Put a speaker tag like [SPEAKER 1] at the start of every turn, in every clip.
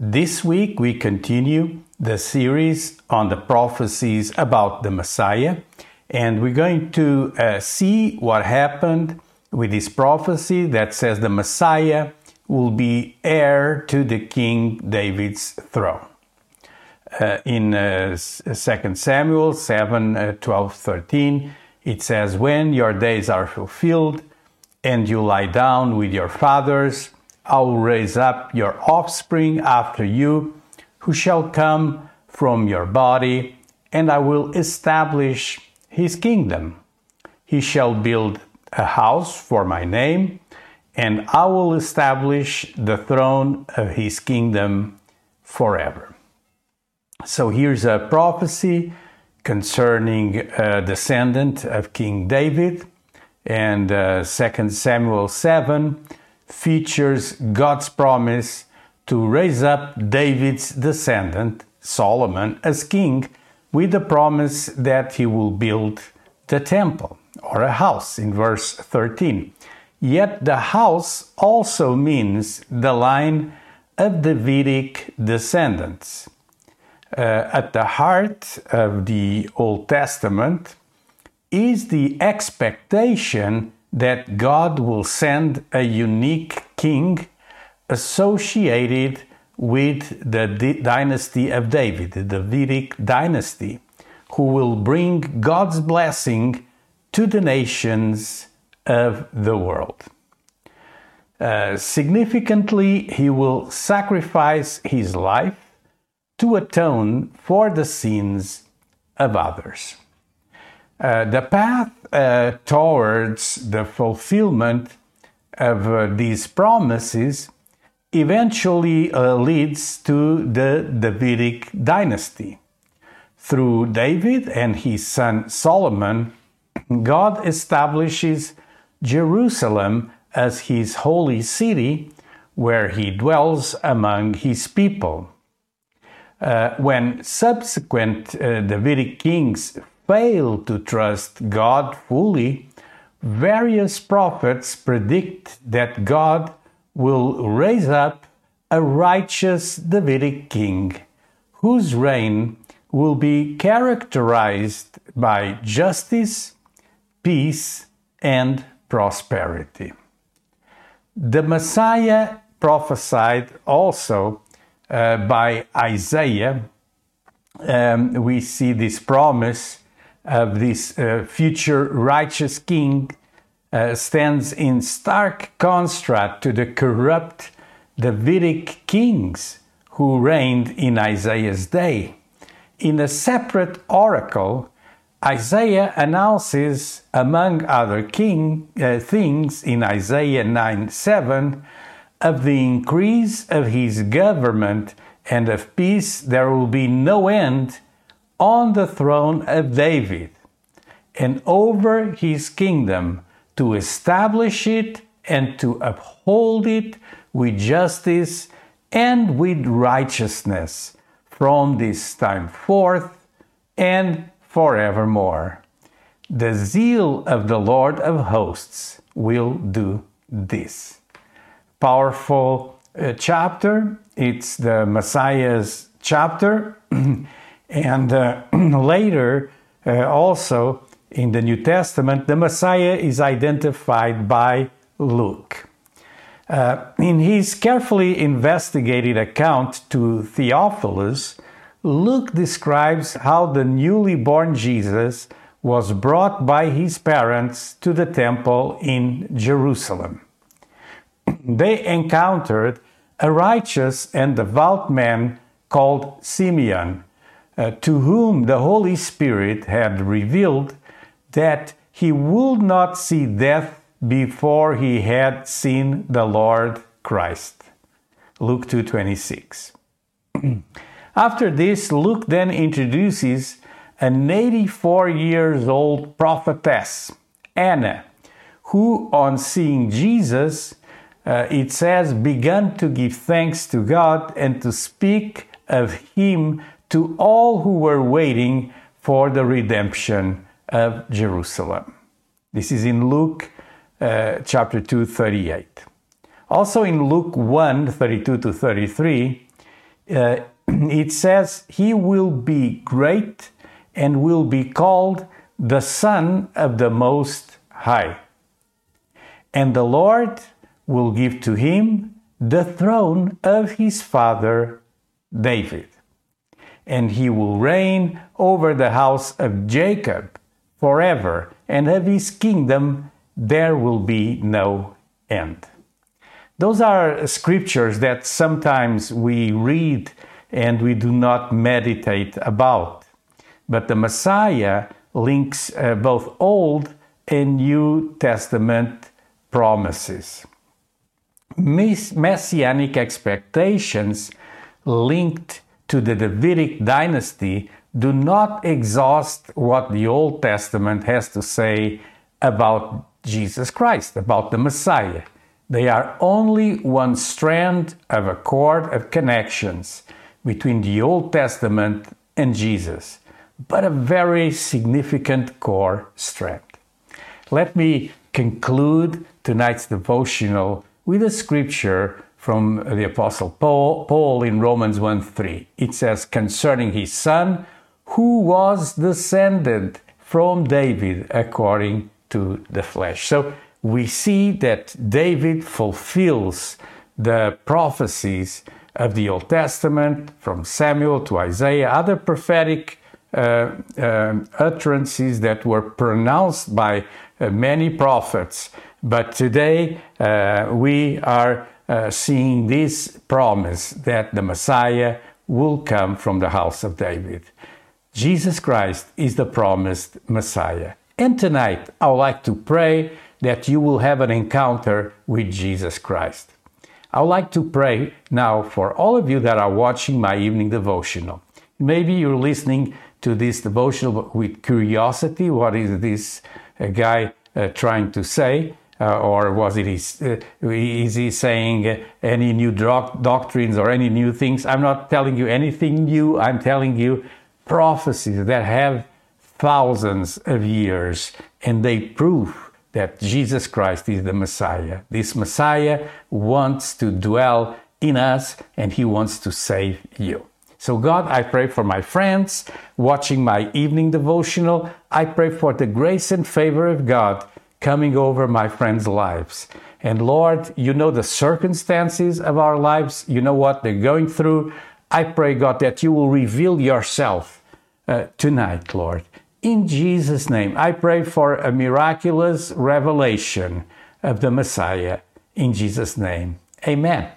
[SPEAKER 1] This week we continue the series on the prophecies about the Messiah, and we're going to uh, see what happened with this prophecy that says the Messiah will be heir to the King David's throne. Uh, in uh, 2 Samuel 7 uh, 12 13, it says, When your days are fulfilled and you lie down with your fathers, I will raise up your offspring after you, who shall come from your body, and I will establish his kingdom. He shall build a house for my name, and I will establish the throne of his kingdom forever. So here's a prophecy concerning a descendant of King David, and uh, 2 Samuel 7 features God's promise to raise up David's descendant, Solomon, as king, with the promise that he will build the temple or a house in verse 13. Yet the house also means the line of Davidic descendants uh, at the heart of the Old Testament is the expectation that God will send a unique king associated with the dynasty of David, the Davidic dynasty, who will bring God's blessing to the nations of the world. Uh, significantly, he will sacrifice his life to atone for the sins of others. Uh, the path uh, towards the fulfillment of uh, these promises eventually uh, leads to the Davidic dynasty. Through David and his son Solomon, God establishes Jerusalem as his holy city where he dwells among his people. Uh, when subsequent Davidic kings failed to trust God fully, various prophets predict that God will raise up a righteous Davidic king whose reign will be characterized by justice, peace, and prosperity. The Messiah prophesied also uh, by Isaiah, um, we see this promise of this uh, future righteous king uh, stands in stark contrast to the corrupt Davidic kings who reigned in Isaiah's day. In a separate oracle, Isaiah announces, among other king, uh, things, in Isaiah 9 7, of the increase of his government and of peace there will be no end on the throne of David and over his kingdom to establish it and to uphold it with justice and with righteousness from this time forth and forevermore. The zeal of the Lord of hosts will do this powerful uh, chapter. It's the Messiah's chapter. and uh, later, uh, also in the New Testament, the Messiah is identified by Luke. Uh, in his carefully investigated account to Theophilus, Luke describes how the newly born Jesus was brought by his parents to the temple in Jerusalem they encountered a righteous and devout man called Simeon, uh, to whom the Holy Spirit had revealed that he would not see death before he had seen the Lord Christ. Luke 2:26. After this, Luke then introduces an 84 years old prophetess, Anna, who, on seeing Jesus, uh, it says, began to give thanks to God and to speak of Him to all who were waiting for the redemption of Jerusalem. This is in Luke uh, chapter 2, 38. Also in Luke 1, 32 to 33, uh, it says, He will be great and will be called the Son of the Most High. And the Lord will give to him the throne of his father David. And he will reign over the house of Jacob forever, and of his kingdom there will be no end. Those are scriptures that sometimes we read and we do not meditate about. But the Messiah links uh, both Old and New Testament promises. Messianic expectations linked to the Davidic dynasty do not exhaust what the Old Testament has to say about Jesus Christ, about the Messiah. They are only one strand of a cord of connections between the Old Testament and Jesus, but a very significant core strand. Let me conclude tonight's devotional with a scripture from the Apostle Paul, Paul in Romans 1 3. It says, concerning his son, who was descended from David according to the flesh. So we see that David fulfills the prophecies of the Old Testament, from Samuel to Isaiah, other prophetic uh, uh, utterances that were pronounced by uh, many prophets. But today uh, we are uh, seeing this promise that the Messiah will come from the house of David. Jesus Christ is the promised Messiah. And tonight I would like to pray that you will have an encounter with Jesus Christ. I would like to pray now for all of you that are watching my evening devotional. Maybe you're listening to this devotional with curiosity. What is this uh, guy uh, trying to say? Uh, or was it his, uh, is he saying uh, any new doc- doctrines or any new things? I'm not telling you anything new. I'm telling you prophecies that have thousands of years and they prove that Jesus Christ is the Messiah. This Messiah wants to dwell in us and he wants to save you. So, God, I pray for my friends watching my evening devotional. I pray for the grace and favor of God coming over my friends' lives. And Lord, you know the circumstances of our lives, you know what they're going through. I pray, God, that you will reveal yourself uh, tonight, Lord, in Jesus' name, I pray for a miraculous revelation of the Messiah. In Jesus' name, amen.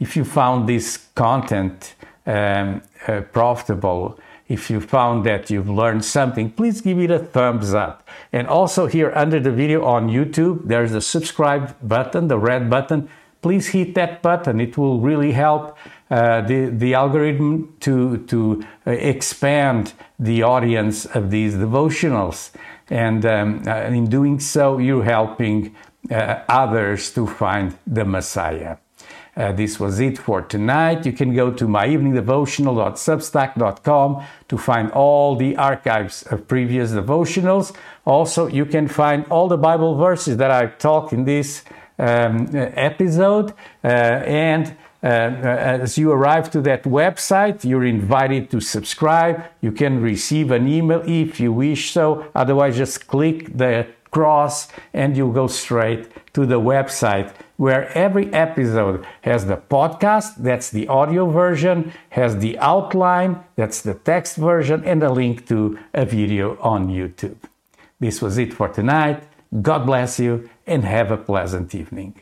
[SPEAKER 1] If you found this content um, uh, profitable, if you found that you've learned something, please give it a thumbs up. And also, here under the video on YouTube, there's a subscribe button, the red button. Please hit that button, it will really help uh, the, the algorithm to, to uh, expand the audience of these devotionals. And um, uh, in doing so, you're helping uh, others to find the Messiah. Uh, this was it for tonight. You can go to myeveningdevotional.substack.com to find all the archives of previous devotionals. Also, you can find all the Bible verses that I've talked in this um, episode and uh, as you arrive to that website, you're invited to subscribe. You can receive an email if you wish so. Otherwise, just click the cross and you'll go straight to the website where every episode has the podcast, that's the audio version, has the outline, that's the text version, and a link to a video on YouTube. This was it for tonight. God bless you and have a pleasant evening.